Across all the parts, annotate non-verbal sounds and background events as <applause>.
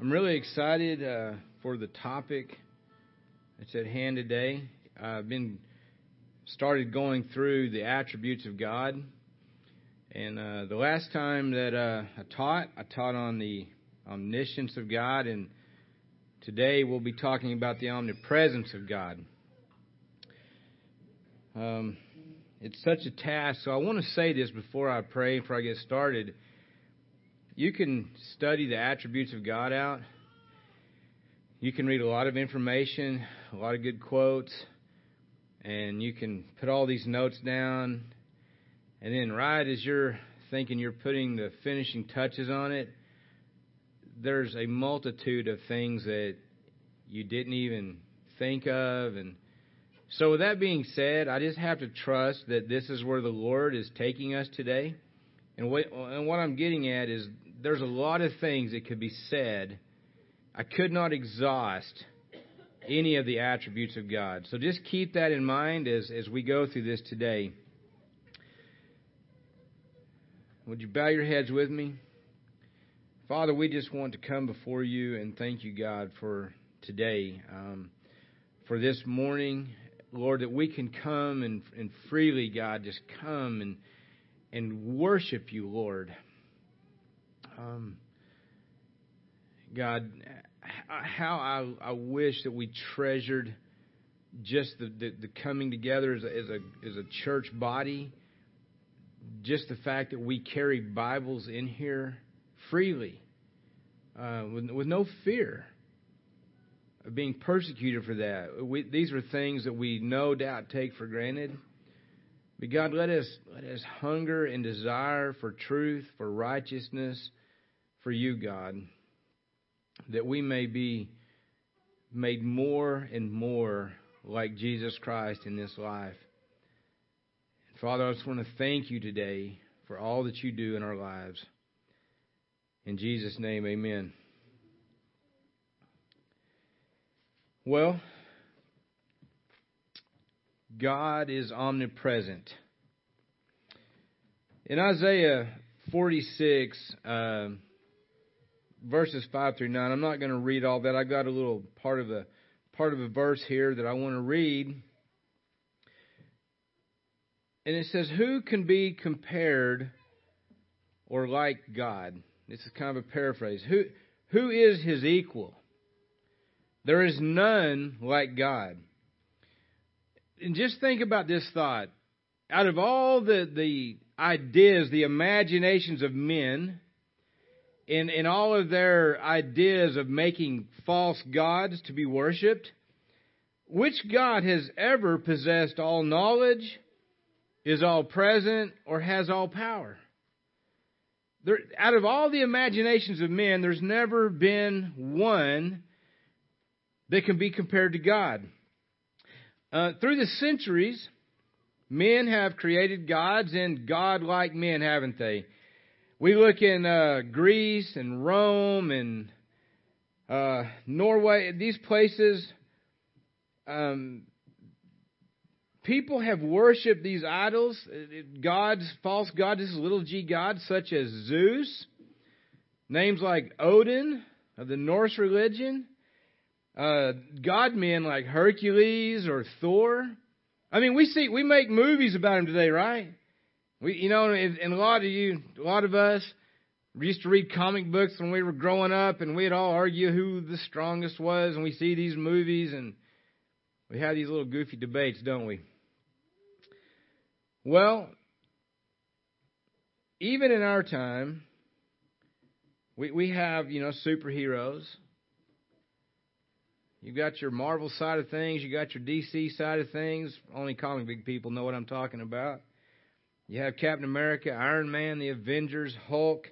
I'm really excited uh, for the topic that's at hand today. I've been started going through the attributes of God, and uh, the last time that uh, I taught, I taught on the omniscience of God, and today we'll be talking about the omnipresence of God. Um, it's such a task, so I want to say this before I pray, before I get started you can study the attributes of God out. You can read a lot of information, a lot of good quotes, and you can put all these notes down. And then, right as you're thinking you're putting the finishing touches on it, there's a multitude of things that you didn't even think of. And so, with that being said, I just have to trust that this is where the Lord is taking us today. And what, and what I'm getting at is there's a lot of things that could be said. I could not exhaust any of the attributes of God. So just keep that in mind as, as we go through this today. Would you bow your heads with me? Father, we just want to come before you and thank you, God, for today, um, for this morning, Lord, that we can come and, and freely, God, just come and and worship you, Lord. Um, God, how I, I wish that we treasured just the, the, the coming together as a, as a as a church body. Just the fact that we carry Bibles in here freely, uh, with, with no fear of being persecuted for that. We, these are things that we no doubt take for granted. But God, let us let us hunger and desire for truth, for righteousness, for you, God, that we may be made more and more like Jesus Christ in this life. Father, I just want to thank you today for all that you do in our lives. In Jesus' name, amen. Well, God is omnipresent. In Isaiah 46, uh, verses five through nine. I'm not going to read all that. I got a little part of a part of a verse here that I want to read. And it says, Who can be compared or like God? This is kind of a paraphrase. Who who is his equal? There is none like God. And just think about this thought. Out of all the, the ideas, the imaginations of men, in, in all of their ideas of making false gods to be worshipped, which God has ever possessed all knowledge, is all present, or has all power? There, out of all the imaginations of men, there's never been one that can be compared to God. Uh, through the centuries, men have created gods and godlike men, haven't they? We look in uh, Greece and Rome and uh, Norway, these places, um, people have worshipped these idols, gods, false gods, little g gods, such as Zeus, names like Odin of the Norse religion, uh, god men like Hercules or Thor. I mean, we see, we make movies about them today, right? We, you know, and a lot of you, a lot of us, we used to read comic books when we were growing up, and we'd all argue who the strongest was, and we see these movies, and we have these little goofy debates, don't we? Well, even in our time, we we have you know superheroes. You've got your Marvel side of things, you got your DC side of things. Only comic book people know what I'm talking about. You have Captain America, Iron Man, the Avengers, Hulk,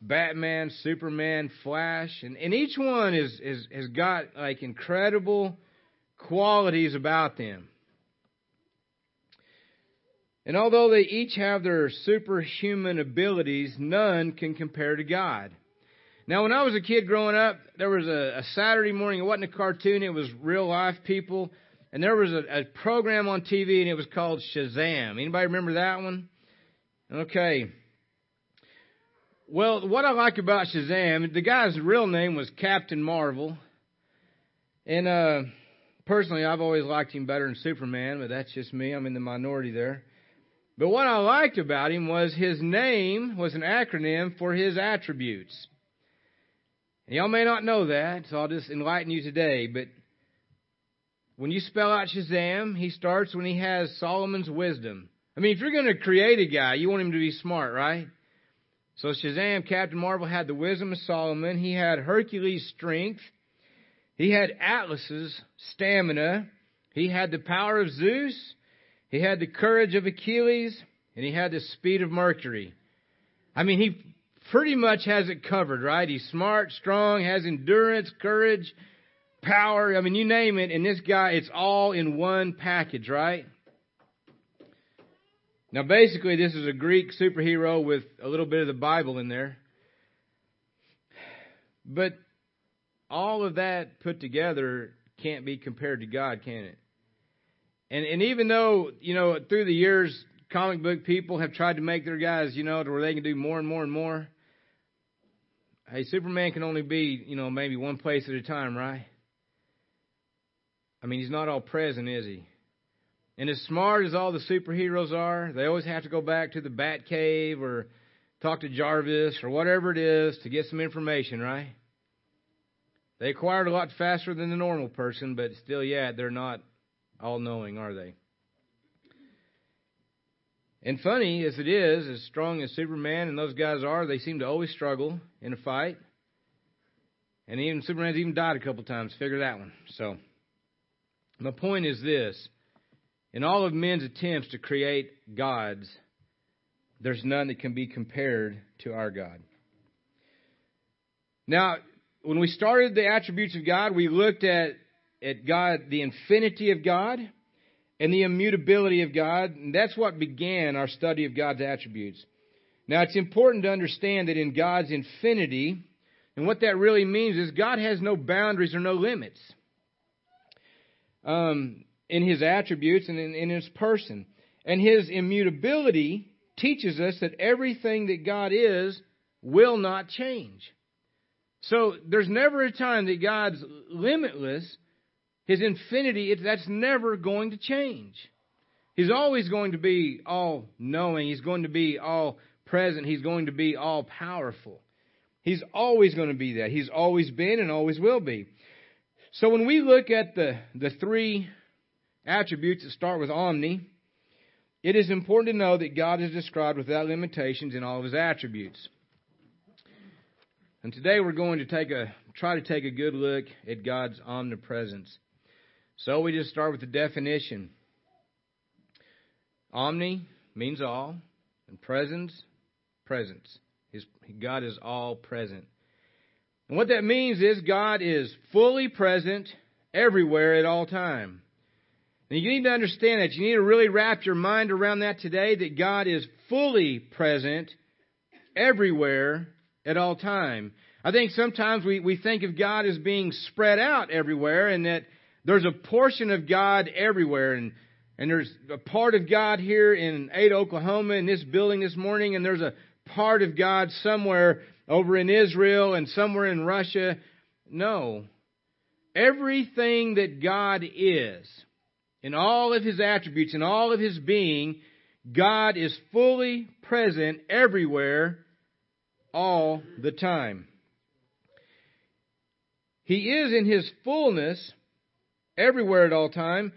Batman, Superman, Flash, and, and each one is, is has got like incredible qualities about them. And although they each have their superhuman abilities, none can compare to God. Now, when I was a kid growing up, there was a, a Saturday morning. It wasn't a cartoon; it was real life people and there was a, a program on TV, and it was called Shazam. Anybody remember that one? Okay. Well, what I like about Shazam, the guy's real name was Captain Marvel. And uh, personally, I've always liked him better than Superman, but that's just me. I'm in the minority there. But what I liked about him was his name was an acronym for his attributes. And y'all may not know that, so I'll just enlighten you today. But when you spell out Shazam, he starts when he has Solomon's wisdom. I mean, if you're going to create a guy, you want him to be smart, right? So Shazam, Captain Marvel, had the wisdom of Solomon. He had Hercules' strength. He had Atlas's stamina. He had the power of Zeus. He had the courage of Achilles. And he had the speed of Mercury. I mean, he pretty much has it covered, right? He's smart, strong, has endurance, courage, power. I mean, you name it. And this guy, it's all in one package, right? Now, basically, this is a Greek superhero with a little bit of the Bible in there. But all of that put together can't be compared to God, can it? And and even though, you know, through the years comic book people have tried to make their guys, you know, to where they can do more and more and more. Hey, Superman can only be, you know, maybe one place at a time, right? I mean, he's not all present, is he? And as smart as all the superheroes are, they always have to go back to the Bat Cave or talk to Jarvis or whatever it is to get some information, right? They acquired a lot faster than the normal person, but still, yeah, they're not all knowing, are they? And funny as it is, as strong as Superman and those guys are, they seem to always struggle in a fight. And even Superman's even died a couple times. Figure that one. So, my point is this in all of men's attempts to create gods, there's none that can be compared to our God. Now, when we started the attributes of God, we looked at, at God, the infinity of God and the immutability of God. And that's what began our study of God's attributes. Now, it's important to understand that in God's infinity, and what that really means is God has no boundaries or no limits. Um, in his attributes and in, in his person. And his immutability teaches us that everything that God is will not change. So there's never a time that God's limitless, his infinity, that's never going to change. He's always going to be all knowing. He's going to be all present. He's going to be all powerful. He's always going to be that. He's always been and always will be. So when we look at the, the three attributes that start with omni, it is important to know that God is described without limitations in all of his attributes. And today we're going to take a try to take a good look at God's omnipresence. So we just start with the definition. Omni means all, and presence, presence. His, God is all present. And what that means is God is fully present everywhere at all time. And you need to understand that. You need to really wrap your mind around that today that God is fully present everywhere at all time. I think sometimes we, we think of God as being spread out everywhere and that there's a portion of God everywhere and and there's a part of God here in Ada, Oklahoma in this building this morning and there's a part of God somewhere over in Israel and somewhere in Russia. No. Everything that God is in all of his attributes, in all of his being, God is fully present everywhere, all the time. He is in his fullness everywhere at all time.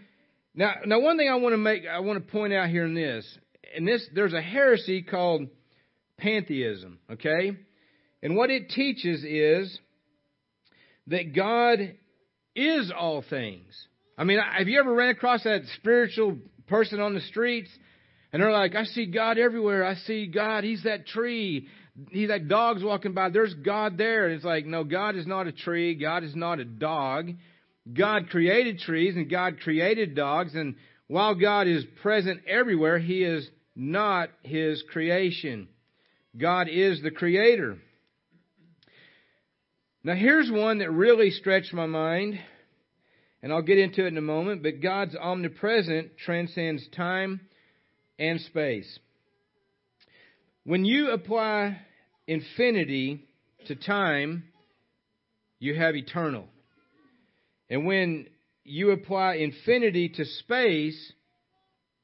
Now, now one thing I want to make, I want to point out here in this, and this, there's a heresy called pantheism, okay? And what it teaches is that God is all things. I mean, have you ever ran across that spiritual person on the streets? And they're like, I see God everywhere. I see God. He's that tree. He's that dogs walking by. There's God there. And it's like, no, God is not a tree. God is not a dog. God created trees and God created dogs. And while God is present everywhere, He is not His creation. God is the creator. Now here's one that really stretched my mind and I'll get into it in a moment, but God's omnipresent transcends time and space. When you apply infinity to time, you have eternal. And when you apply infinity to space,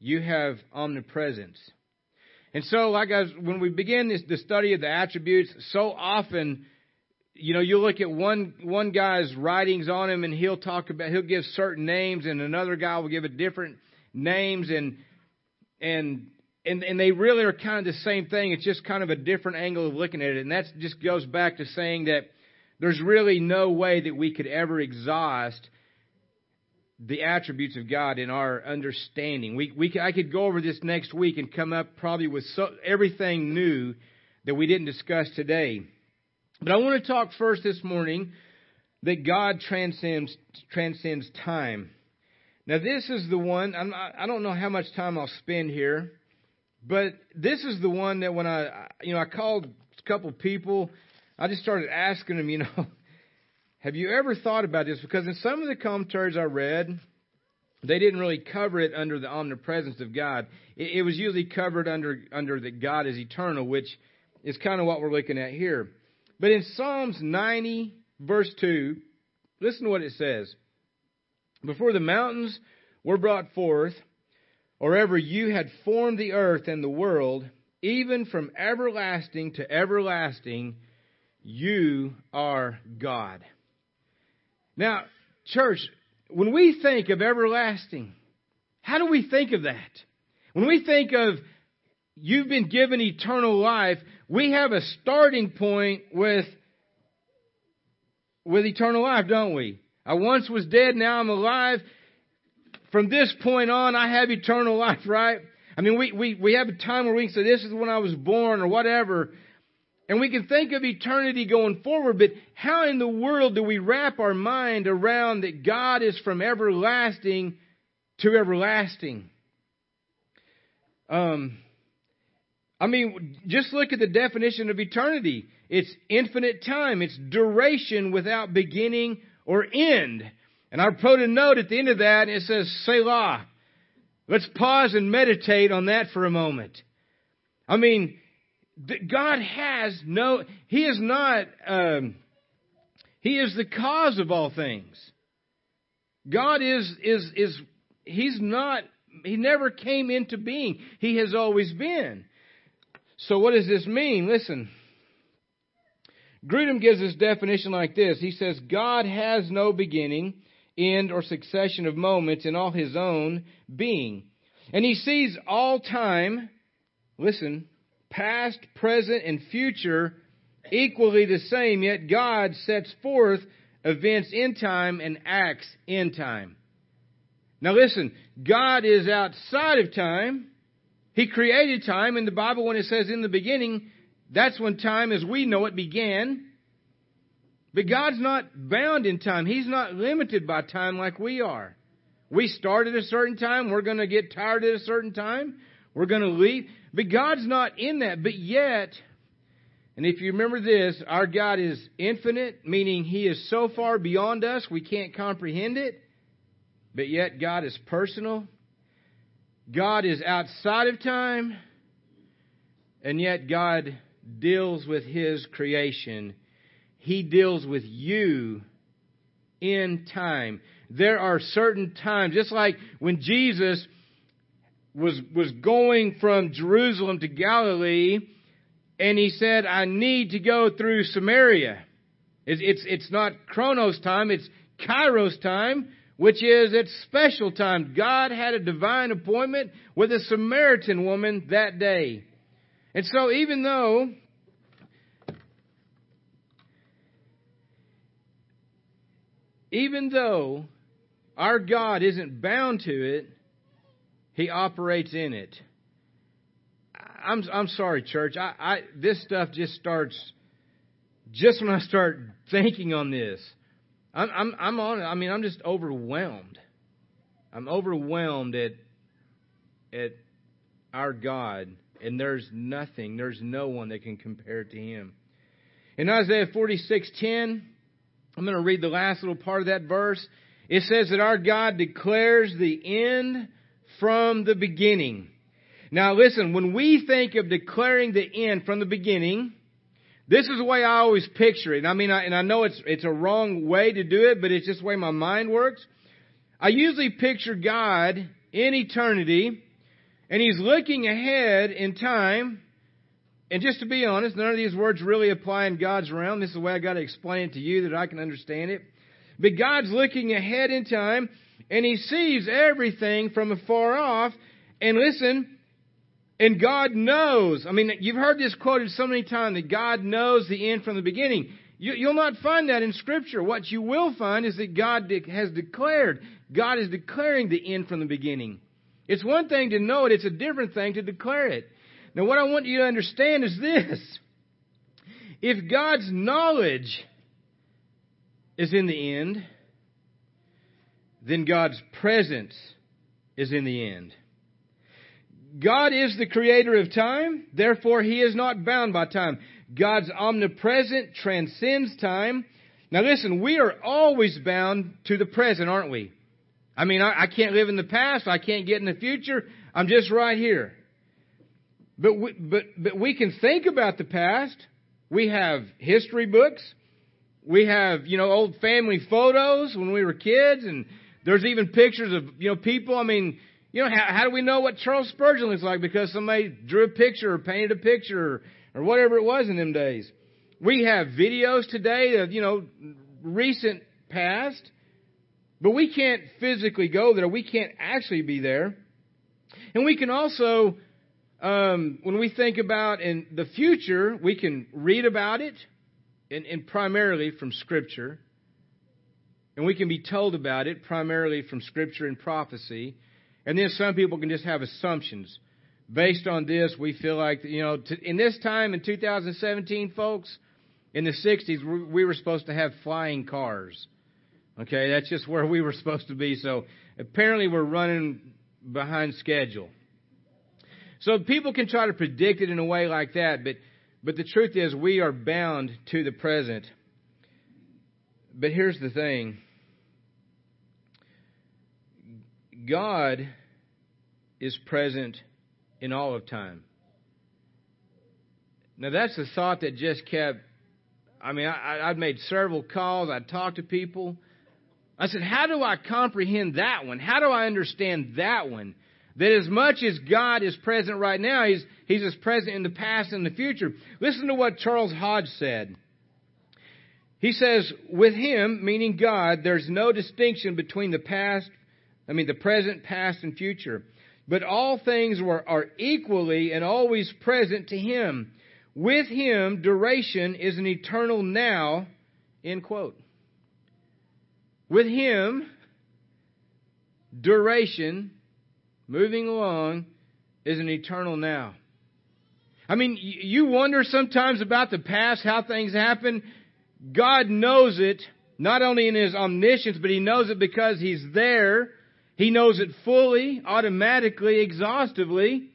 you have omnipresence. And so, like I was, when we begin this, the study of the attributes, so often, you know, you look at one one guy's writings on him, and he'll talk about he'll give certain names, and another guy will give it different names, and and and and they really are kind of the same thing. It's just kind of a different angle of looking at it, and that just goes back to saying that there's really no way that we could ever exhaust the attributes of God in our understanding. We, we, I could go over this next week and come up probably with so, everything new that we didn't discuss today. But I want to talk first this morning that God transcends, transcends time. Now, this is the one, I'm I don't know how much time I'll spend here, but this is the one that when I, you know, I called a couple people, I just started asking them, <laughs> you know, have you ever thought about this? Because in some of the commentaries I read, they didn't really cover it under the omnipresence of God. It, it was usually covered under under that God is eternal, which is kind of what we're looking at here. But in Psalms 90, verse 2, listen to what it says. Before the mountains were brought forth, or ever you had formed the earth and the world, even from everlasting to everlasting, you are God. Now, church, when we think of everlasting, how do we think of that? When we think of you've been given eternal life, we have a starting point with, with eternal life, don't we? I once was dead, now I'm alive. From this point on, I have eternal life, right? I mean, we, we, we have a time where we can say, this is when I was born or whatever. And we can think of eternity going forward, but how in the world do we wrap our mind around that God is from everlasting to everlasting? Um, I mean, just look at the definition of eternity. It's infinite time. It's duration without beginning or end. And I put a note at the end of that, and it says Selah. Let's pause and meditate on that for a moment. I mean, God has no, He is not, um, He is the cause of all things. God is, is, is, He's not, He never came into being. He has always been. So what does this mean? Listen. Grudem gives this definition like this. He says, God has no beginning, end, or succession of moments in all His own being. And He sees all time, listen, past, present, and future equally the same, yet God sets forth events in time and acts in time. Now listen, God is outside of time. He created time in the Bible when it says in the beginning, that's when time as we know it began. But God's not bound in time. He's not limited by time like we are. We start at a certain time. We're going to get tired at a certain time. We're going to leave. But God's not in that. But yet, and if you remember this, our God is infinite, meaning He is so far beyond us we can't comprehend it. But yet, God is personal. God is outside of time. And yet, God deals with His creation. He deals with you in time. There are certain times, just like when Jesus was, was going from Jerusalem to Galilee, and he said, I need to go through Samaria. It's, it's, it's not Chronos time, it's Kairos time, which is its special time. God had a divine appointment with a Samaritan woman that day. And so even though even though our God isn't bound to it, he operates in it. I'm I'm sorry, church. I, I this stuff just starts just when I start <laughs> thinking on this. I'm I'm I'm on I mean I'm just overwhelmed. I'm overwhelmed at at our God, and there's nothing, there's no one that can compare to him. In Isaiah 46:10, I'm going to read the last little part of that verse. It says that our God declares the end from the beginning. Now listen, when we think of declaring the end from the beginning, This is the way I always picture it. And I mean, I, and I know it's, it's a wrong way to do it, but it's just the way my mind works. I usually picture God in eternity, and He's looking ahead in time. And just to be honest, none of these words really apply in God's realm. This is the way I got to explain it to you that I can understand it. But God's looking ahead in time, and He sees everything from afar off. And listen, and God knows. I mean, you've heard this quoted so many times that God knows the end from the beginning. You, will not find that in Scripture. What you will find is that God de- has declared. God is declaring the end from the beginning. It's one thing to know it, it's a different thing to declare it. Now, what I want you to understand is this. If God's knowledge is in the end, then God's presence is in the end. God is the creator of time, therefore he is not bound by time. God's omnipresent transcends time. Now listen, we are always bound to the present, aren't we? I mean, I, I can't live in the past, I can't get in the future, I'm just right here. But we, but, but we can think about the past. We have history books. We have, you know, old family photos when we were kids and there's even pictures of, you know, people. I mean, you know, how, how do we know what Charles Spurgeon looks like? Because somebody drew a picture or painted a picture or, or whatever it was in them days. We have videos today of, you know, recent past, but we can't physically go there. We can't actually be there. And we can also, um, when we think about in the future, we can read about it, and, and primarily from Scripture. And we can be told about it primarily from Scripture and prophecy. And then some people can just have assumptions. Based on this, we feel like, you know, to, in this time in 2017, folks, in the 60s, we were supposed to have flying cars. Okay, that's just where we were supposed to be. So apparently we're running behind schedule. So people can try to predict it in a way like that, but, but the truth is we are bound to the present. But here's the thing. God is present in all of time. Now that's a thought that just kept. I mean, I, I'd made several calls. I'd talked to people. I said, how do I comprehend that one? How do I understand that one? That as much as God is present right now, He's, He's as present in the past and the future. Listen to what Charles Hodge said. He says, with Him, meaning God, there's no distinction between the past, I mean, the present, past, and future but all things were, are equally and always present to him. With him, duration is an eternal now, end quote. With him, duration, moving along, is an eternal now. I mean, you wonder sometimes about the past, how things happen. God knows it, not only in His omniscience, but He knows it because He's there he knows it fully, automatically, exhaustively.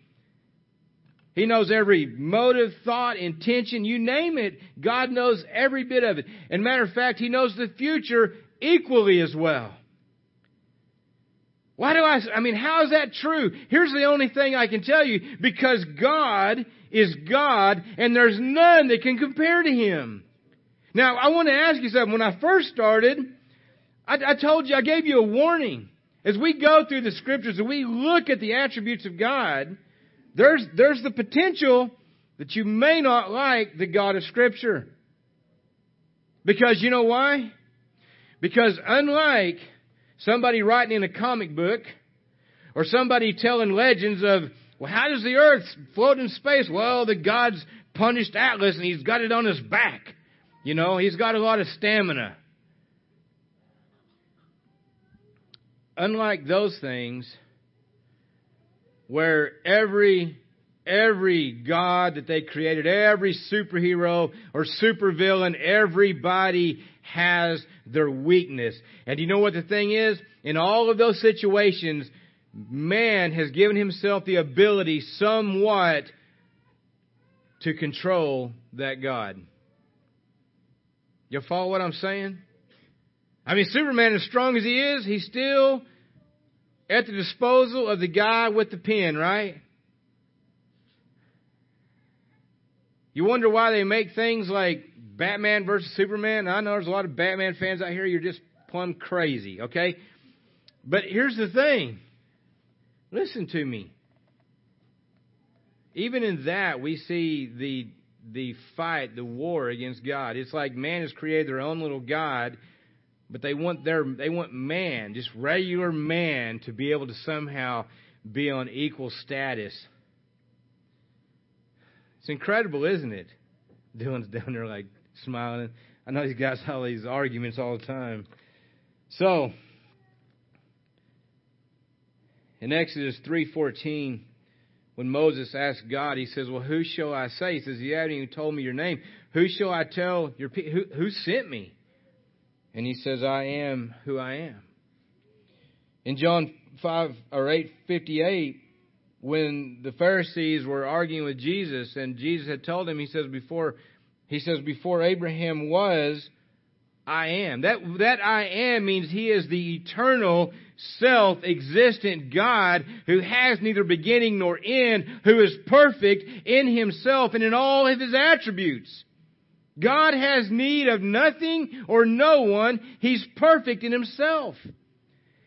He knows every motive, thought, intention, you name it. God knows every bit of it. And matter of fact, He knows the future equally as well. Why do I, I mean, how is that true? Here's the only thing I can tell you. Because God is God and there's none that can compare to Him. Now, I want to ask you something. When I first started, I, I told you, I gave you a warning. As we go through the scriptures and we look at the attributes of God, there's, there's the potential that you may not like the God of Scripture. Because you know why? Because unlike somebody writing in a comic book or somebody telling legends of, well, how does the earth float in space? Well, the God's punished Atlas and he's got it on his back. You know, he's got a lot of stamina. Unlike those things where every every god that they created, every superhero or supervillain, everybody has their weakness. And you know what the thing is? In all of those situations, man has given himself the ability somewhat to control that God. You follow what I'm saying? I mean, Superman, as strong as he is, he's still at the disposal of the guy with the pen, right? You wonder why they make things like Batman versus Superman. I know there's a lot of Batman fans out here. You're just plumb crazy, okay? But here's the thing. Listen to me. Even in that, we see the the fight, the war against God. It's like man has created their own little God, but they want their they want man, just regular man, to be able to somehow be on equal status. It's incredible, isn't it? Dylan's down there like smiling. I know he's got all these arguments all the time. So in Exodus three fourteen, when Moses asked God, he says, "Well, who shall I say?" He says, "You haven't even told me your name. Who shall I tell your who who sent me?" And he says, "I am who I am." In John five or eight fifty eight, when the Pharisees were arguing with Jesus, and Jesus had told them, he says before he says before Abraham was, I am. That, that I am means He is the eternal, self-existent God who has neither beginning nor end, who is perfect in Himself and in all of His attributes. God has need of nothing or no one. He's perfect in Himself.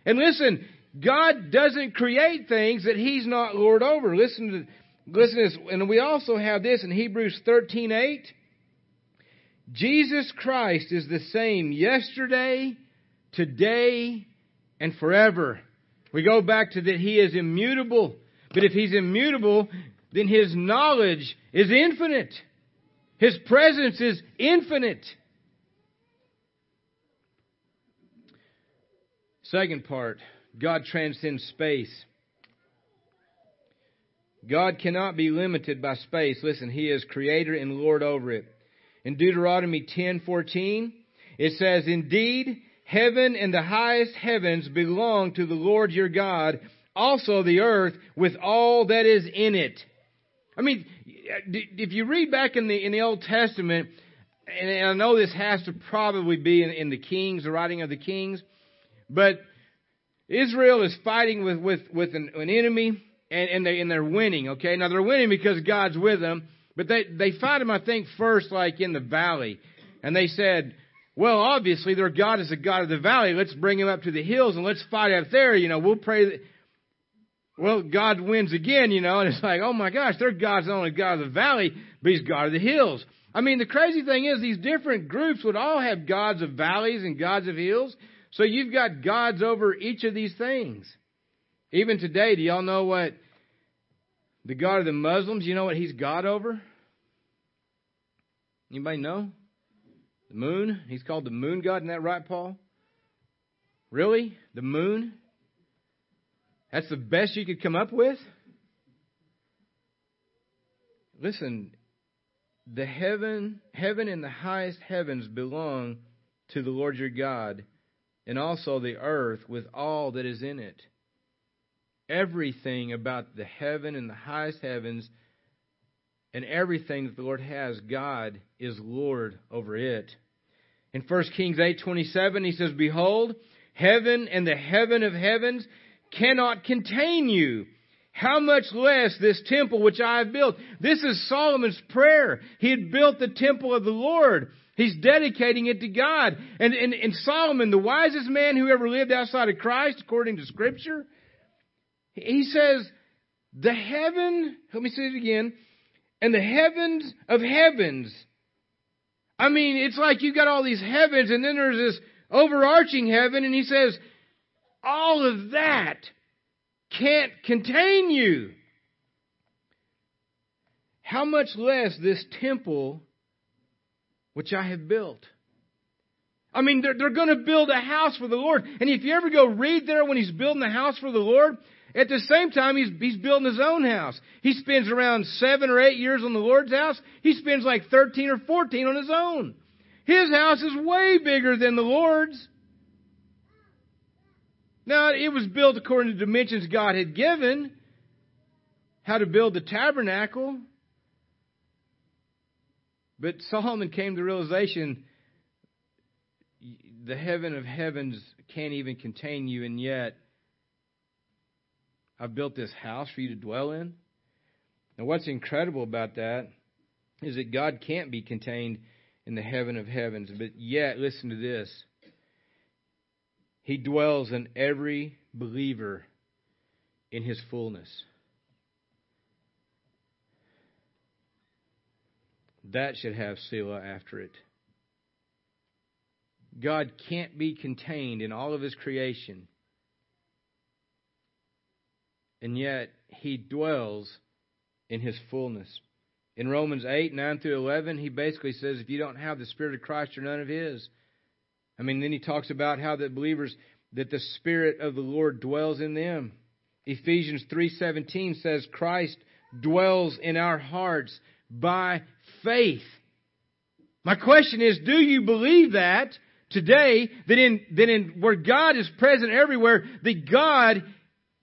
And listen, God doesn't create things that He's not Lord over. Listen to, listen to this. And we also have this in Hebrews 13, 8. Jesus Christ is the same yesterday, today, and forever. We go back to that He is immutable. But if He's immutable, then His knowledge is infinite. His presence is infinite. Second part, God transcends space. God cannot be limited by space. Listen, He is creator and Lord over it. In Deuteronomy 10:14, it says, "Indeed, heaven and the highest heavens belong to the Lord your God, also the earth with all that is in it." I mean, if you read back in the in the Old Testament, and I know this has to probably be in, in the Kings, the writing of the Kings, but Israel is fighting with with with an, an enemy, and and they and they're winning. Okay, now they're winning because God's with them. But they, they found him, I think, first like in the valley. And they said, well, obviously their God is the God of the valley. Let's bring him up to the hills and let's fight up there. You know, we'll pray that, well, God wins again, you know, and it's like, oh my gosh, their God's not only God of the valley, but he's God of the hills. I mean, the crazy thing is these different groups would all have gods of valleys and gods of hills. So you've got gods over each of these things. Even today, do y'all know what the God of the Muslims, you know what he's God over? Anybody know? The moon? He's called the moon god, isn't that right, Paul? Really? The moon? That's the best you could come up with? Listen, the heaven, heaven and the highest heavens belong to the Lord your God, and also the earth with all that is in it everything about the heaven and the highest heavens and everything that the Lord has, God is Lord over it. In 1 Kings 8:27 he says, "Behold, heaven and the heaven of heavens cannot contain you. How much less this temple which I have built?" This is Solomon's prayer. He had built the temple of the Lord. He's dedicating it to God. And, and, and Solomon, the wisest man who ever lived outside of Christ, according to Scripture, he says, the heaven, let me say it again, and the heavens of heavens. I mean, it's like you've got all these heavens and then there's this overarching heaven and he says, all of that can't contain you. How much less this temple which I have built. I mean, they're, they're going to build a house for the Lord. And if you ever go read there when he's building the house for the Lord, at the same time, he's, he's building his own house. He spends around seven or eight years on the Lord's house. He spends like 13 or 14 on his own. His house is way bigger than the Lord's. Now, it was built according to dimensions God had given, how to build the tabernacle. But Solomon came to the realization the heaven of heavens can't even contain you, and yet I've built this house for you to dwell in. And what's incredible about that is that God can't be contained in the heaven of heavens. But yet, listen to this. He dwells in every believer in his fullness. That should have Selah after it. God can't be contained in all of his creation. And yet, he dwells in his fullness. In Romans 8, 9 through 11, he basically says if you don't have the Spirit of Christ, you're none of his. I mean, then he talks about how the believers, that the Spirit of the Lord dwells in them. Ephesians 3:17 says Christ dwells in our hearts by faith. My question is, do you believe that today, that in, that in where God is present everywhere, that God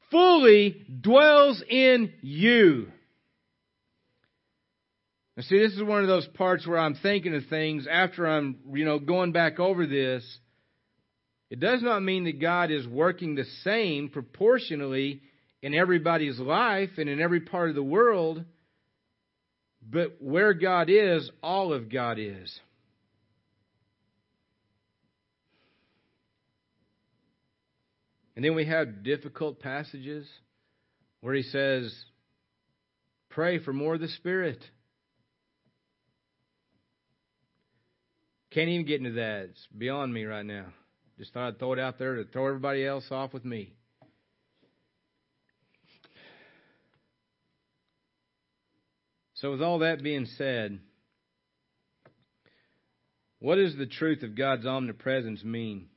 fully dwells in you? Now see, this is one of those parts where I'm thinking of things after I'm, you know, going back over this. It does not mean that God is working the same proportionally in everybody's life and in every part of the world. But where God is, all of God is. And then we have difficult passages where he says, Pray for more of the Spirit. Can't even get into that. It's beyond me right now. Just thought I'd throw it out there to throw everybody else off with me. So, with all that being said, what does the truth of God's omnipresence mean?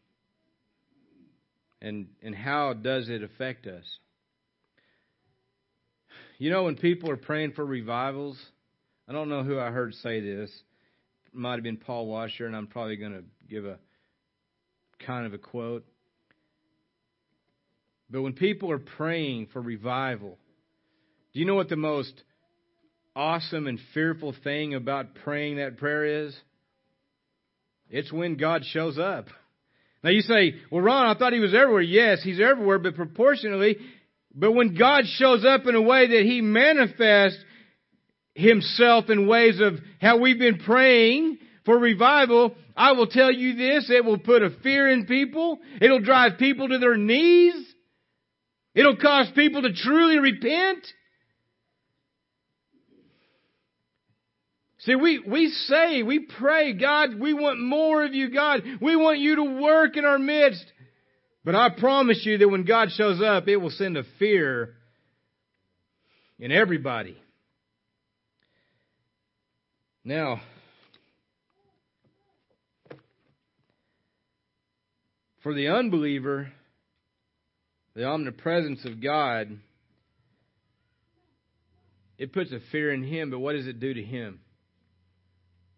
And, and how does it affect us? You know, when people are praying for revivals, I don't know who I heard say this. Might have been Paul Washer, and I'm probably going to give a kind of a quote. But when people are praying for revival, do you know what the most awesome and fearful thing about praying that prayer is? It's when God shows up. Now you say, well, Ron, I thought he was everywhere. Yes, he's everywhere, but proportionally, but when God shows up in a way that he manifests himself in ways of how we've been praying for revival, I will tell you this, it will put a fear in people. It'll drive people to their knees. It'll cause people to truly repent. See, we, we say, we pray, God, we want more of you, God. We want you to work in our midst. But I promise you that when God shows up, it will send a fear in everybody. Now, for the unbeliever, the omnipresence of God, it puts a fear in him, but what does it do to him?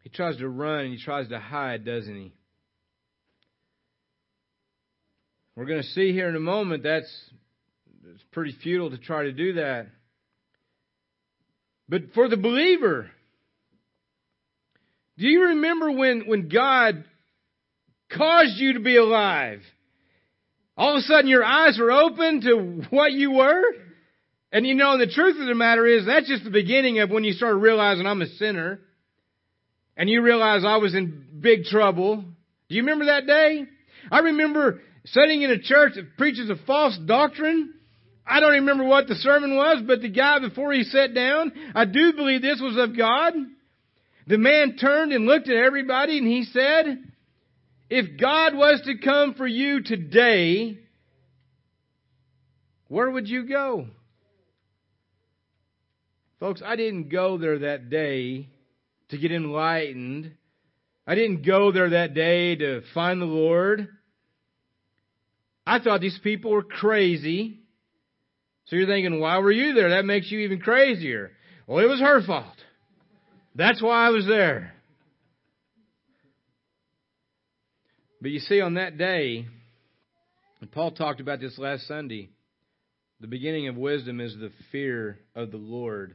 He tries to run and he tries to hide, doesn't he? We're going to see here in a moment that's it's pretty futile to try to do that. But for the believer, do you remember when, when God caused you to be alive? All of a sudden your eyes were open to what you were? And you know, the truth of the matter is that's just the beginning of when you start realizing I'm a sinner and you realize I was in big trouble. Do you remember that day? I remember sitting in a church that preaches a false doctrine. I don't remember what the sermon was, but the guy before he sat down, I do believe this was of God. The man turned and looked at everybody and he said, if God was to come for you today, where would you go? Folks, I didn't go there that day to get enlightened. I didn't go there that day to find the Lord. I thought these people were crazy. So you're thinking, why were you there? That makes you even crazier. Well, it was her fault. That's why I was there. But you see, on that day, and Paul talked about this last Sunday, the beginning of wisdom is the fear of the Lord.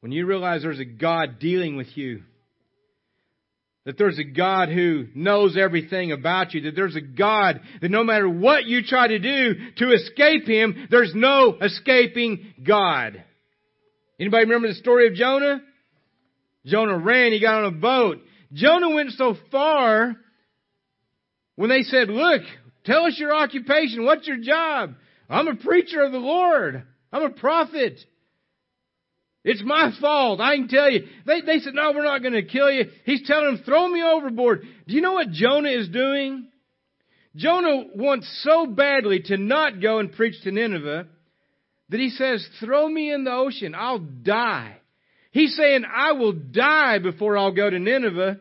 When you realize there's a God dealing with you, that there's a God who knows everything about you, that there's a God that no matter what you try to do to escape Him, there's no escaping God. Anybody remember the story of Jonah? Jonah ran, he got on a boat. Jonah went so far when they said, look, tell us your occupation. What's your job? I'm a preacher of the Lord. I'm a prophet. It's my fault. I can tell you. They, they said, no, we're not going to kill you. He's telling them, throw me overboard. Do you know what Jonah is doing? Jonah wants so badly to not go and preach to Nineveh that he says, throw me in the ocean. I'll die. He's saying, I will die before I'll go to Nineveh.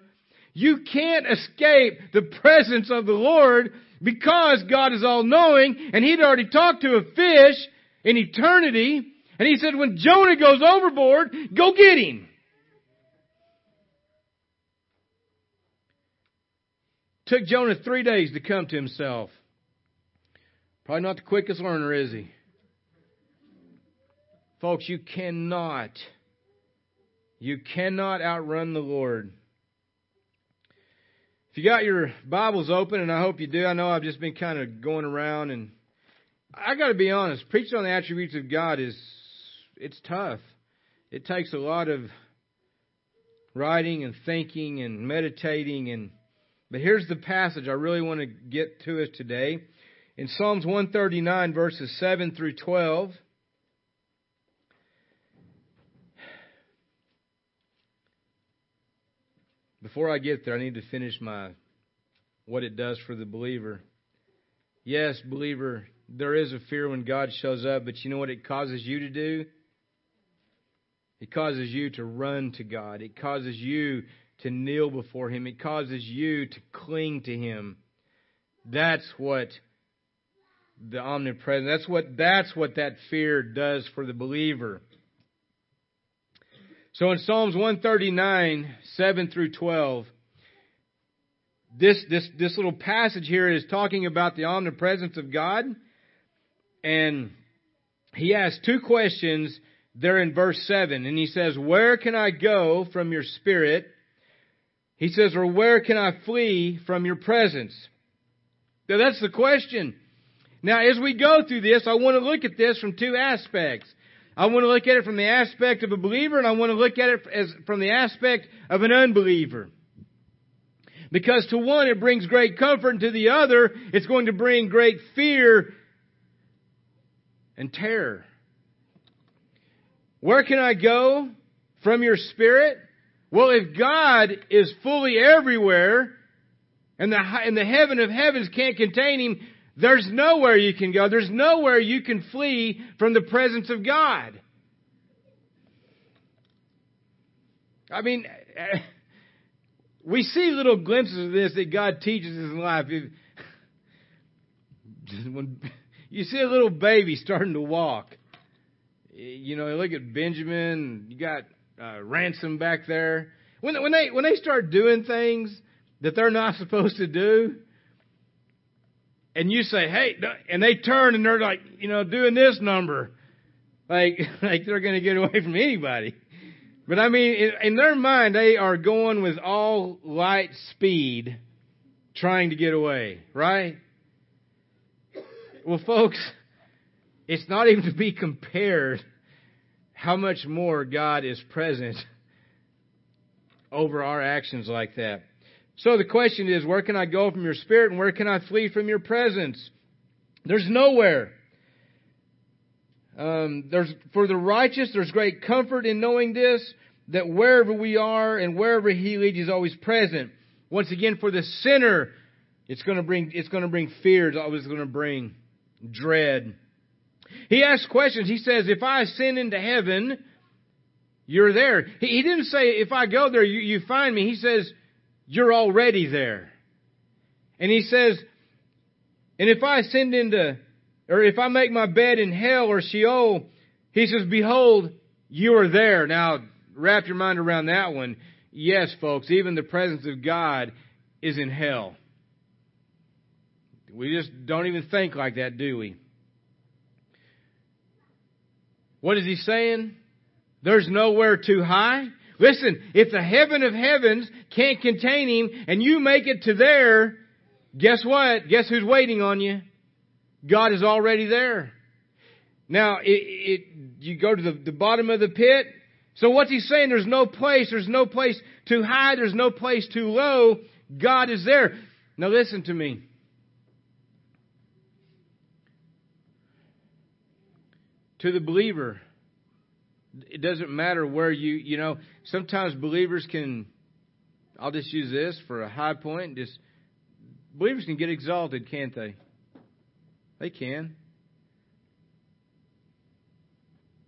You can't escape the presence of the Lord because God is all knowing and he'd already talked to a fish in eternity and he said, when Jonah goes overboard, go get him. Took Jonah three days to come to himself. Probably not the quickest learner, is he? Folks, you cannot, you cannot outrun the Lord. If you got your Bibles open, and I hope you do, I know I've just been kind of going around and I got to be honest, preaching on the attributes of God is it's tough. It takes a lot of writing and thinking and meditating and but here's the passage I really want to get to us today. In Psalms 139 verses 7 through 12 Before I get there, I need to finish my what it does for the believer. Yes, believer, there is a fear when God shows up, but you know what it causes you to do? It causes you to run to God. It causes you to kneel before Him. It causes you to cling to Him. That's what the omnipresent, that's what, that's what that fear does for the believer. So in Psalms 139, 7 through 12, this, this, this little passage here is talking about the omnipresence of God. And he asks two questions there in verse 7. And he says, Where can I go from your spirit? He says, Or where can I flee from your presence? Now that's the question. Now, as we go through this, I want to look at this from two aspects. I want to look at it from the aspect of a believer, and I want to look at it as, from the aspect of an unbeliever. Because to one, it brings great comfort, and to the other, it's going to bring great fear and terror. Where can I go from your spirit? Well, if God is fully everywhere and the, and the heaven of heavens can't contain him, there's nowhere you can go. There's nowhere you can flee from the presence of God. I mean, <laughs> we see little glimpses of this that God teaches us in life. <laughs> When you see a little baby starting to walk, you know, look at Benjamin. You got uh, Ransom back there. When when they when they start doing things that they're not <laughs> supposed to do, and you say, "Hey," and they turn and they're like, you know, doing this number, like <laughs> like they're going to get away from anybody. But I mean, in, in their mind, they are going with all light speed, trying to get away, right? Well, folks, it's not even to be compared how much more God is present over our actions like that. So the question is, where can I go from your spirit and where can I flee from your presence? There's nowhere. Um, there's for the righteous, there's great comfort in knowing this that wherever we are and wherever He leads, He's always present. Once again, for the sinner, it's going to bring it's going to bring fear. It's always going to bring dread. He asks questions. He says, if I ascend into heaven, you're there. He, he didn't say, if I go there, you, you find me. He says, you're already there. And he says, and if I ascend into, or if I make my bed in hell or Sheol, he says, behold, you are there. Now, wrap your mind around that one. Yes, folks, even the presence of God is in hell. We just don't even think like that, do we? What is he saying? There's nowhere too high. Listen, if the heaven of heavens can't contain him and you make it to there, guess what? Guess who's waiting on you? God is already there. Now, it, it, you go to the, the bottom of the pit, So what's he saying? There's no place, there's no place too high, there's no place too low. God is there. Now listen to me. To the believer, it doesn't matter where you, you know, sometimes believers can, I'll just use this for a high point, just, believers can get exalted, can't they? They can.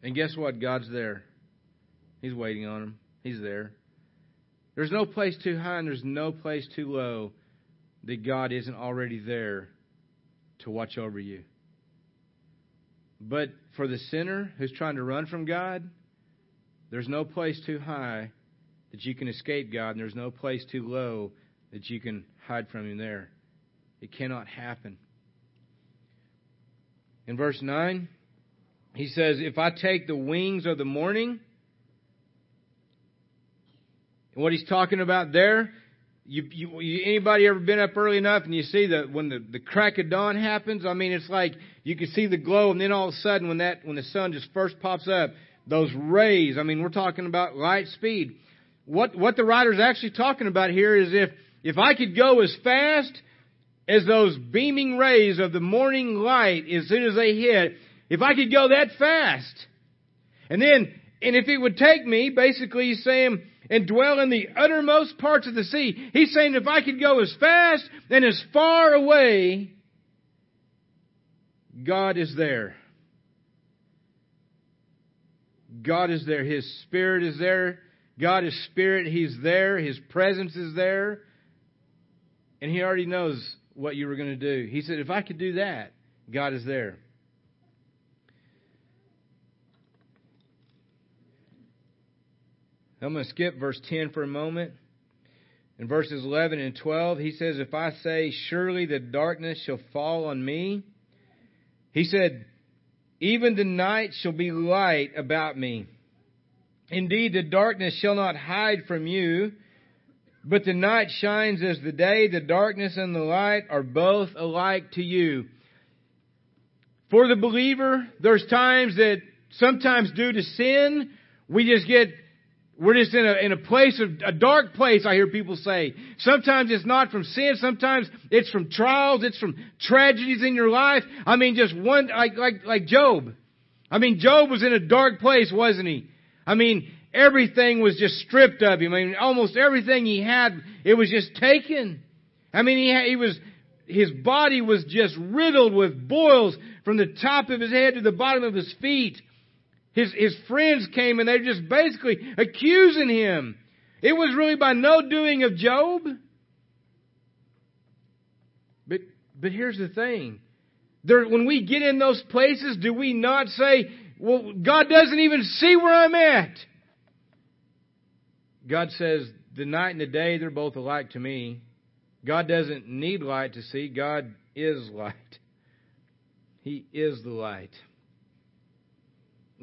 And guess what? God's there. He's waiting on them. He's there. There's no place too high and there's no place too low that God isn't already there to watch over you. But for the sinner who's trying to run from God, there's no place too high that you can escape God, and there's no place too low that you can hide from Him there. It cannot happen. In verse 9, he says, If I take the wings of the morning, and what he's talking about there, you, you, anybody ever been up early enough and you see that when the, the crack of dawn happens? I mean, it's like you can see the glow, and then all of a sudden, when that when the sun just first pops up, those rays. I mean, we're talking about light speed. What what the writer's actually talking about here is if if I could go as fast as those beaming rays of the morning light as soon as they hit, if I could go that fast, and then and if it would take me, basically, he's saying and dwell in the uttermost parts of the sea. He's saying if I could go as fast and as far away, God is there. God is there. His Spirit is there. God is Spirit. He's there. His presence is there. And He already knows what you were going to do. He said, if I could do that, God is there. I'm going to skip verse 10 for a moment. In verses 11 and 12, he says, If I say, Surely the darkness shall fall on me, he said, Even the night shall be light about me. Indeed, the darkness shall not hide from you, but the night shines as the day. The darkness and the light are both alike to you. For the believer, there's times that sometimes due to sin, we just get we're just in a, in a place of, a dark place, I hear people say. Sometimes it's not from sin, sometimes it's from trials, it's from tragedies in your life. I mean, just one, like, like, like Job. I mean, Job was in a dark place, wasn't he? I mean, everything was just stripped of him. I mean, almost everything he had, it was just taken. I mean, he, had, he was, his body was just riddled with boils from the top of his head to the bottom of his feet. His, his friends came and they're just basically accusing him. It was really by no doing of Job. But, but here's the thing. There, when we get in those places, do we not say, well, God doesn't even see where I'm at? God says, the night and the day, they're both alike to me. God doesn't need light to see. God is light. He is the light.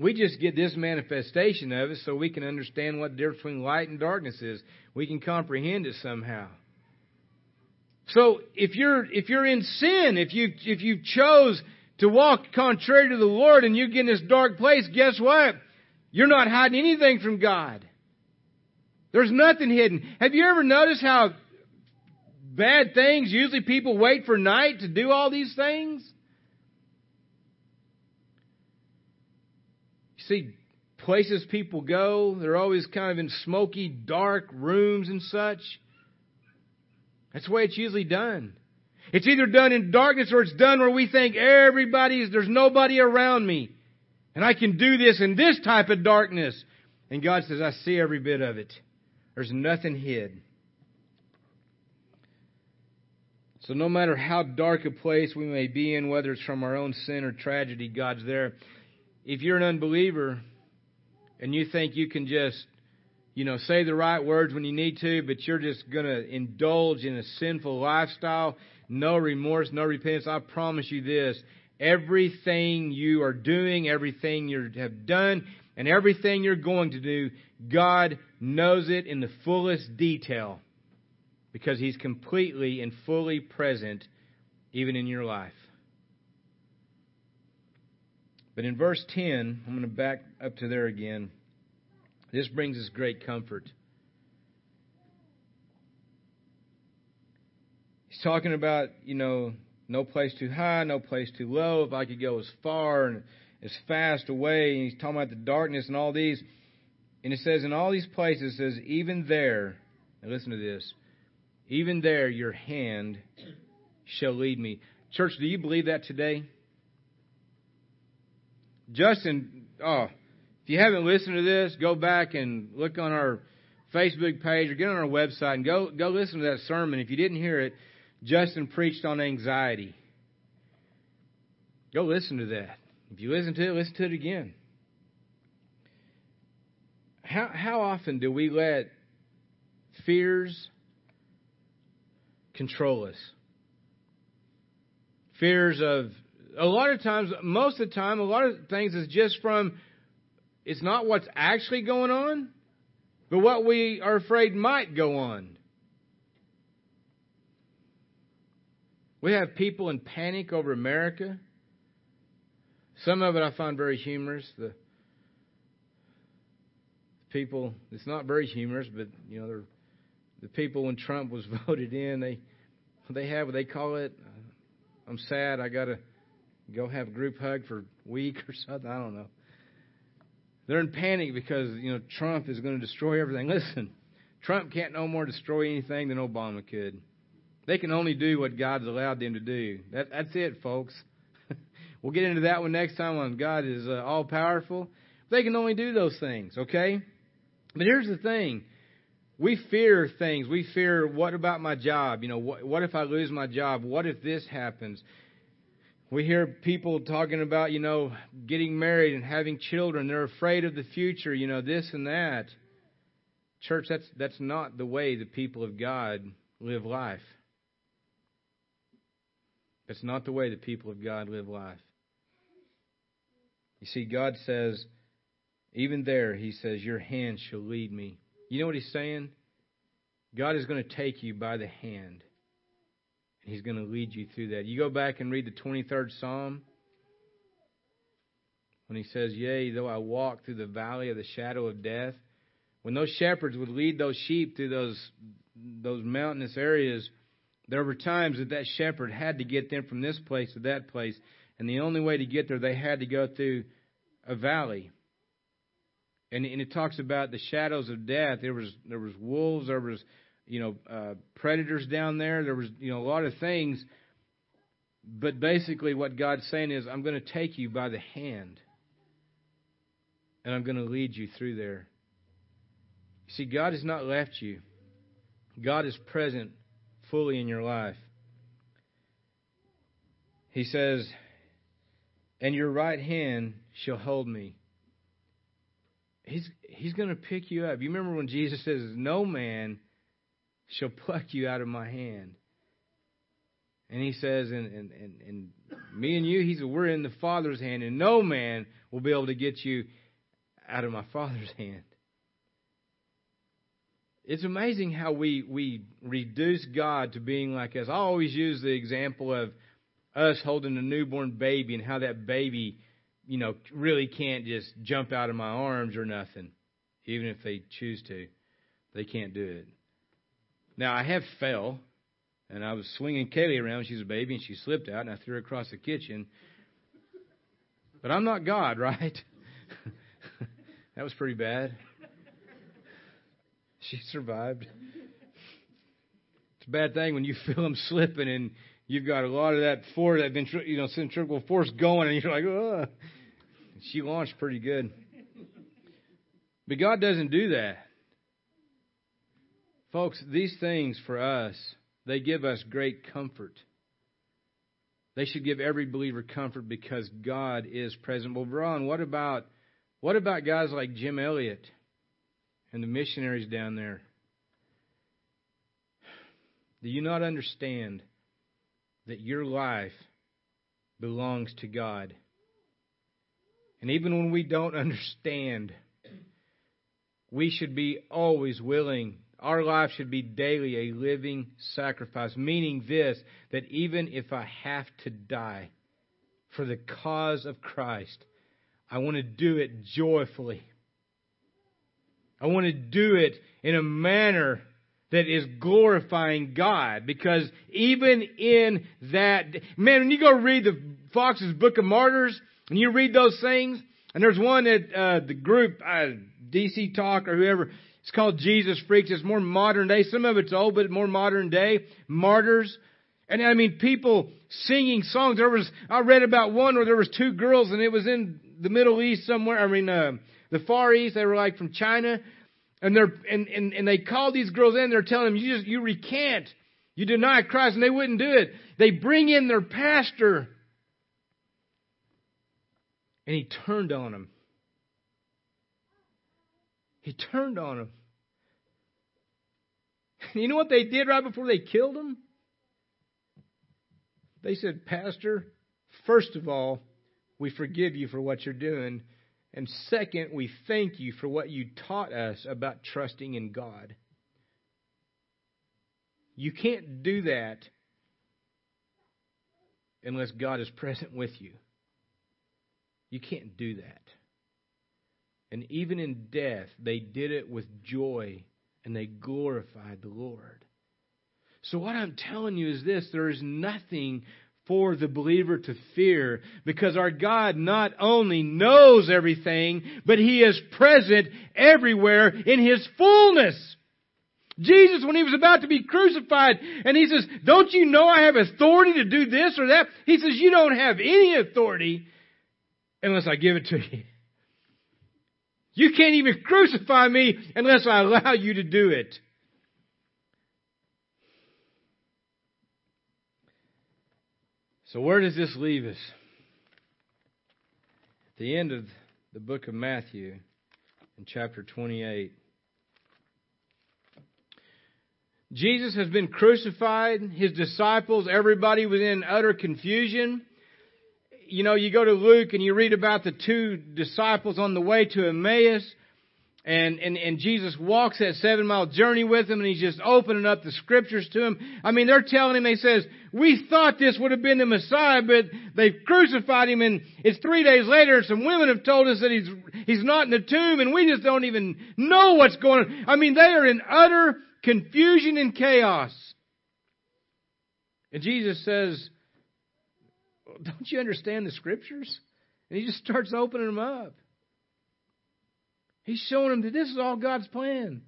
We just get this manifestation of it so we can understand what the difference between light and darkness is. We can comprehend it somehow. So if you're if you're in sin, if you if you chose to walk contrary to the Lord and you get in this dark place, guess what? You're not hiding anything from God. There's nothing hidden. Have you ever noticed how bad things usually people wait for night to do all these things? See places people go, they're always kind of in smoky, dark rooms and such. That's the way it's usually done. It's either done in darkness or it's done where we think everybody's, there's nobody around me. And I can do this in this type of darkness. And God says, I see every bit of it. There's nothing hid. So no matter how dark a place we may be in, whether it's from our own sin or tragedy, God's there if you're an unbeliever and you think you can just, you know, say the right words when you need to, but you're just going to indulge in a sinful lifestyle, no remorse, no repentance, I promise you this. Everything you are doing, everything you have done, and everything you're going to do, God knows it in the fullest detail because He's completely and fully present even in your life. But in verse 10, I'm going to back up to there again. This brings us great comfort. He's talking about, you know, no place too high, no place too low. If I could go as far and as fast away, and he's talking about the darkness and all these. And it says in all these places, says, even there, now listen to this, even there your hand shall lead me. Church, do you believe that today? Justin, oh, if you haven't listened to this, go back and look on our Facebook page or get on our website and go go listen to that sermon. If you didn't hear it, Justin preached on anxiety. Go listen to that. If you listen to it, listen to it again. How how often do we let fears control us? Fears of a lot of times, most of the time, a lot of things is just from it's not what's actually going on, but what we are afraid might go on. We have people in panic over America. Some of it I find very humorous. The people, it's not very humorous, but you know, the people when Trump was <laughs> voted in, they they have what they call it. I'm sad. I got to go have a group hug for a week or something. I don't know. They're in panic because you know Trump is going to destroy everything. Listen, Trump can't no more destroy anything than Obama could. They can only do what God's allowed them to do. That, that's it, folks. <laughs> we'll get into that one next time on God is uh, all powerful. They can only do those things, okay? But here's the thing. We fear things. We fear, what about my job? You know, what if I lose my job? What if this happens? We hear people talking about, you know, getting married and having children. They're afraid of the future, you know, this and that. Church, that's that's not the way the people of God live life. That's not the way the people of God live life. You see, God says, even there, He says, Your hand shall lead me. You know what He's saying? God is going to take you by the hand. He's going to lead you through that. You go back and read the 23rd Psalm when He says, Yea, though I walk through the valley of the shadow of death. When those shepherds would lead those sheep through those, those mountainous areas, there were times that that shepherd had to get them from this place to that place, and the only way to get there, they had to go through a valley. And, and it talks about the shadows of death. There was there was wolves, there was you know uh, predators down there. There was you know a lot of things. But basically, what God's saying is, I'm going to take you by the hand, and I'm going to lead you through there. See, God has not left you. God is present fully in your life. He says, And your right hand shall hold me. He's, he's going to pick you up. You remember when Jesus says, No man shall pluck you out of my hand. And he says, and, and, and, and me and you, he said, we're in the Father's hand, and no man will be able to get you out of my Father's hand. It's amazing how we, we reduce God to being like us. I always use the example of us holding a newborn baby and how that baby, you know, really can't just jump out of my arms or nothing, even if they choose to. They can't do it. Now, I have fell, and I was swinging Kaylee around when she a baby, and she slipped out, and I threw her across the kitchen. But I'm not God, <laughs> right? that was pretty bad. She survived. It's a bad thing when you <laughs> feel them slipping and you've got a lot of that force, that ventri- you know, centrifugal force going, and you're like, oh. She launched pretty good. But God doesn't do that. Folks, these things for us, they give us great comfort. They should give every believer comfort because God is present. Well, Ron, what about what about guys like Jim Elliot? and the missionaries down there. Do you not understand that your life belongs to God? And even when we don't understand, we should be always willing. Our life should be daily a living sacrifice, meaning this that even if I have to die for the cause of Christ, I want to do it joyfully. I want to do it in a manner that is glorifying God. Because even in that, man, when you go read the Fox's Book of Martyrs, and you read those things, and there's one that uh, the group, uh, DC Talk or whoever, it's called Jesus Freaks. It's more modern day. Some of it's old, but more modern day. Martyrs. And I mean, people singing songs. There was, I read about one where there was two girls and it was in the Middle East somewhere. I mean, uh, the Far East. They were like from China. And they're, and, and, and they called these girls in. They're telling them, you just, you recant. You deny Christ. And they wouldn't do it. They bring in their pastor. And he turned on them. He turned on them. You know what they did right before they killed him? They said, Pastor, first of all, we forgive you for what you're doing. And second, we thank you for what you taught us about trusting in God. You can't do that unless God is present with you. You can't do that. And even in death, they did it with joy and they glorified the Lord. So, what I'm telling you is this there is nothing for the believer to fear because our God not only knows everything, but He is present everywhere in His fullness. Jesus, when He was about to be crucified, and He says, Don't you know I have authority to do this or that? He says, You don't have any authority unless I give it to you. You can't even crucify me unless I allow you to do it. So, where does this leave us? At the end of the book of Matthew, in chapter 28, Jesus has been crucified. His disciples, everybody was in utter confusion you know, you go to Luke and you read about the two disciples on the way to Emmaus, and, and, and Jesus walks that seven mile journey with them, and he's just opening up the scriptures to him. I mean, they're telling him, they says, we thought this would have been the Messiah, but they've crucified him, and it's three days later, and some women have told us that he's, he's not in the tomb, and we just don't even know what's going on. I mean, they are in utter confusion and chaos. And Jesus says, don't you understand the scriptures? And he just starts opening them up. He's showing them that this is all God's plan.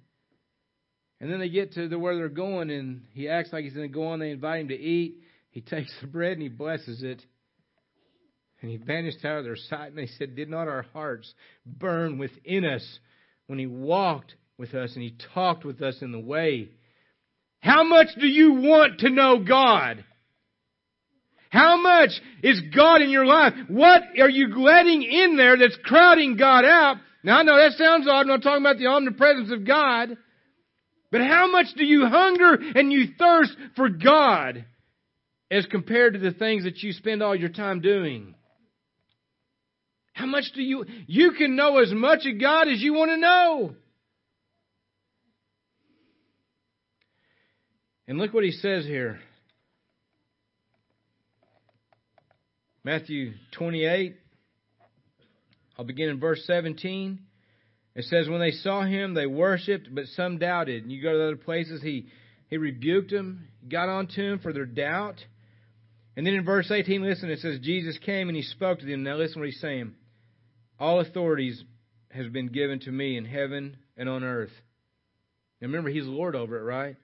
And then they get to the where they're going, and he acts like he's going to go on. They invite him to eat. He takes the bread and he blesses it. And he vanished out of their sight. And they said, Did not our hearts burn within us when he walked with us and he talked with us in the way? How much do you want to know God? How much is God in your life? What are you letting in there that's crowding God out? Now I know that sounds odd. I'm not talking about the omnipresence of God. But how much do you hunger and you thirst for God as compared to the things that you spend all your time doing? How much do you, you can know as much of God as you want to know. And look what he says here. Matthew 28, I'll begin in verse 17. It says, When they saw him, they worshipped, but some doubted. And you go to other places, he, he rebuked them, got on to them for their doubt. And then in verse 18, listen, it says, Jesus came and he spoke to them. Now listen what he's saying. All authorities has been given to me in heaven and on earth. Now remember, he's Lord over it, right?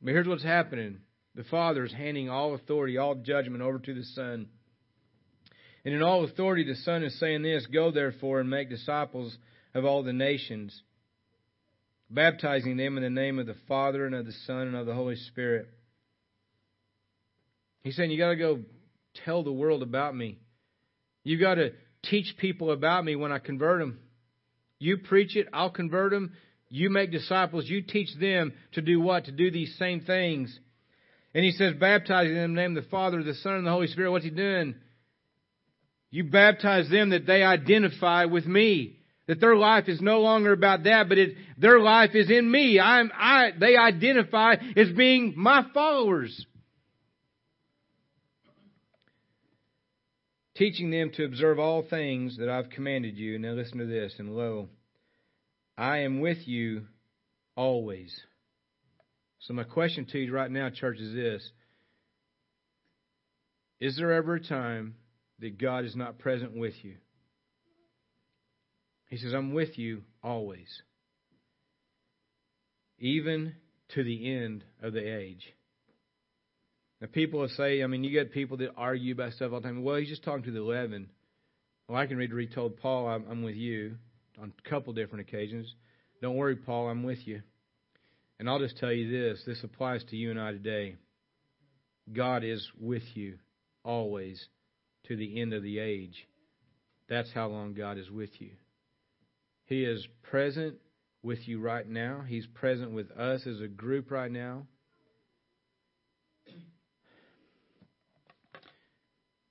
But here's what's happening. The Father is handing all authority, all judgment over to the Son. And in all authority, the Son is saying this Go therefore and make disciples of all the nations, baptizing them in the name of the Father and of the Son and of the Holy Spirit. He's saying, You got to go tell the world about me. You got to teach people about me when I convert them. You preach it, I'll convert them. You make disciples, you teach them to do what? To do these same things. And he says, baptizing them in the name of the Father, the Son, and the Holy Spirit. What's he doing? You baptize them that they identify with me. That their life is no longer about that, but it, their life is in me. I'm, I, they identify as being my followers. Teaching them to observe all things that I've commanded you. Now listen to this. And lo, I am with you always. So, my question to you right now, church, is this Is there ever a time that God is not present with you? He says, I'm with you always, even to the end of the age. Now, people will say, I mean, you get people that argue about stuff all the time. Well, he's just talking to the eleven. Well, I can read where he told Paul, I'm, I'm with you on a couple different occasions. Don't worry, Paul, I'm with you. And I'll just tell you this this applies to you and I today. God is with you always to the end of the age. That's how long God is with you. He is present with you right now, He's present with us as a group right now.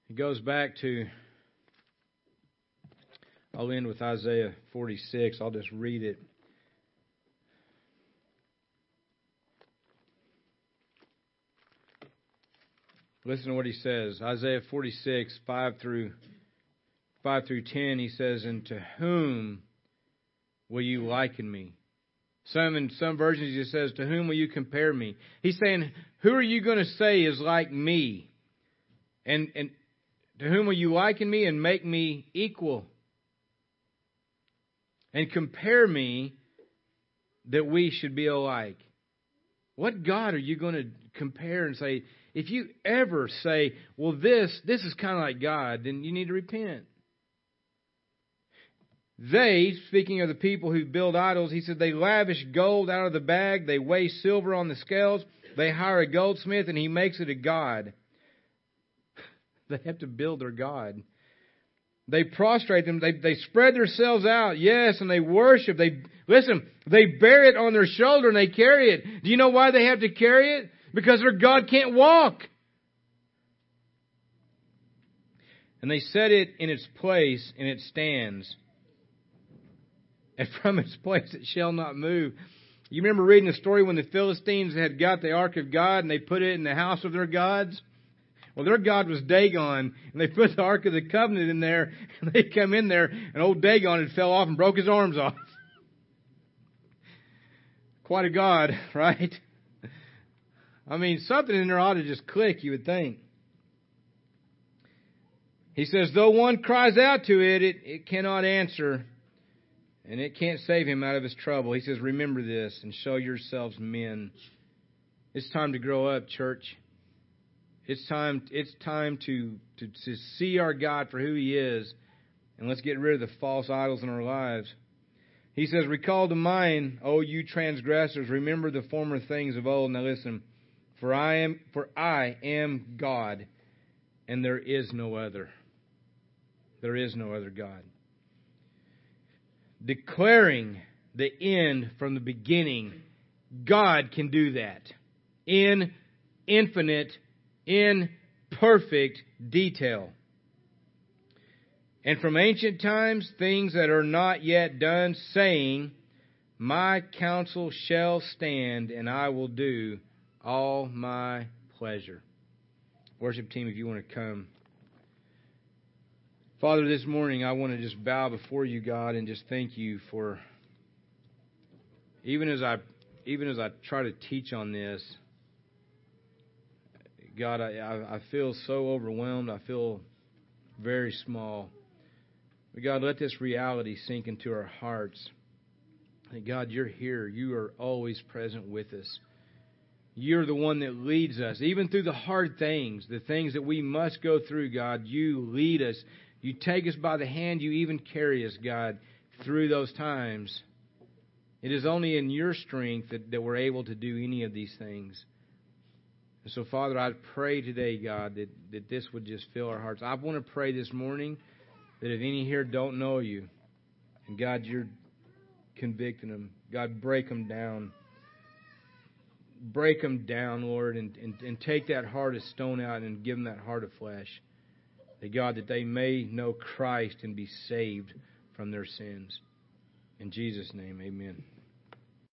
It goes back to, I'll end with Isaiah 46. I'll just read it. Listen to what he says. Isaiah 46, 5 through 5 through 10, he says, And to whom will you liken me? Some in some versions he says, To whom will you compare me? He's saying, Who are you going to say is like me? And and to whom will you liken me and make me equal? And compare me that we should be alike. What God are you going to compare and say, if you ever say, well, this, this is kind of like God, then you need to repent. They, speaking of the people who build idols, he said, they lavish gold out of the bag, they weigh silver on the scales, they hire a goldsmith, and he makes it a god. <laughs> They have to build their God. They prostrate them. They, they spread themselves out. Yes, and they worship. They listen. They bear it on their shoulder and they carry it. Do you know why they have to carry it? Because their God can't walk. And they set it in its place, and it stands. And <laughs> from its place it shall not move. You remember reading the story when the Philistines had got the ark of God and they put it in the house of their gods? Well, their God was Dagon, and they <laughs> put the Ark of the Covenant in there, and they come in there, and old Dagon had fell off and broke his arms off. <laughs> Quite a God, right? I mean, something in there ought to just click, you would think. He says, though one cries out to it, it, it cannot answer, and it can't save him out of his trouble. He says, remember this and show yourselves men. It's time to grow up, church. It's time, it's time to, to, to see our God for who He is, and let's get rid of the false idols in our lives. He says, Recall to mind, O you transgressors, remember the former things of old. Now listen, for I am for I am God, and there is no other. There is no other God. Declaring the end from the beginning, God can do that in infinite in perfect detail. And from ancient times, things that are not yet done, saying, My counsel shall stand, and I will do all my pleasure. Worship team, if you want to come. Father, this morning I want to just bow before you, God, and just thank you for even as I even as I try to teach on this, God, I, I feel so overwhelmed. I feel very small. But God, let this reality sink into our hearts. And God, you're here. You are always present with us. You're the one that leads us, even through the hard things, the things that we must go through, God. You lead us. You take us by the hand. You even carry us, God, through those times. It is only in your strength that, that we're able to do any of these things. And so, Father, I pray today, God, that, that this would just fill our hearts. I want to pray this morning that if any here don't know you, and God, you're convicting them, God, break them down. Break them down, Lord, and, and, and take that heart of stone out and give them that heart of flesh. That, God, that they may know Christ and be saved from their sins. In Jesus' name, amen.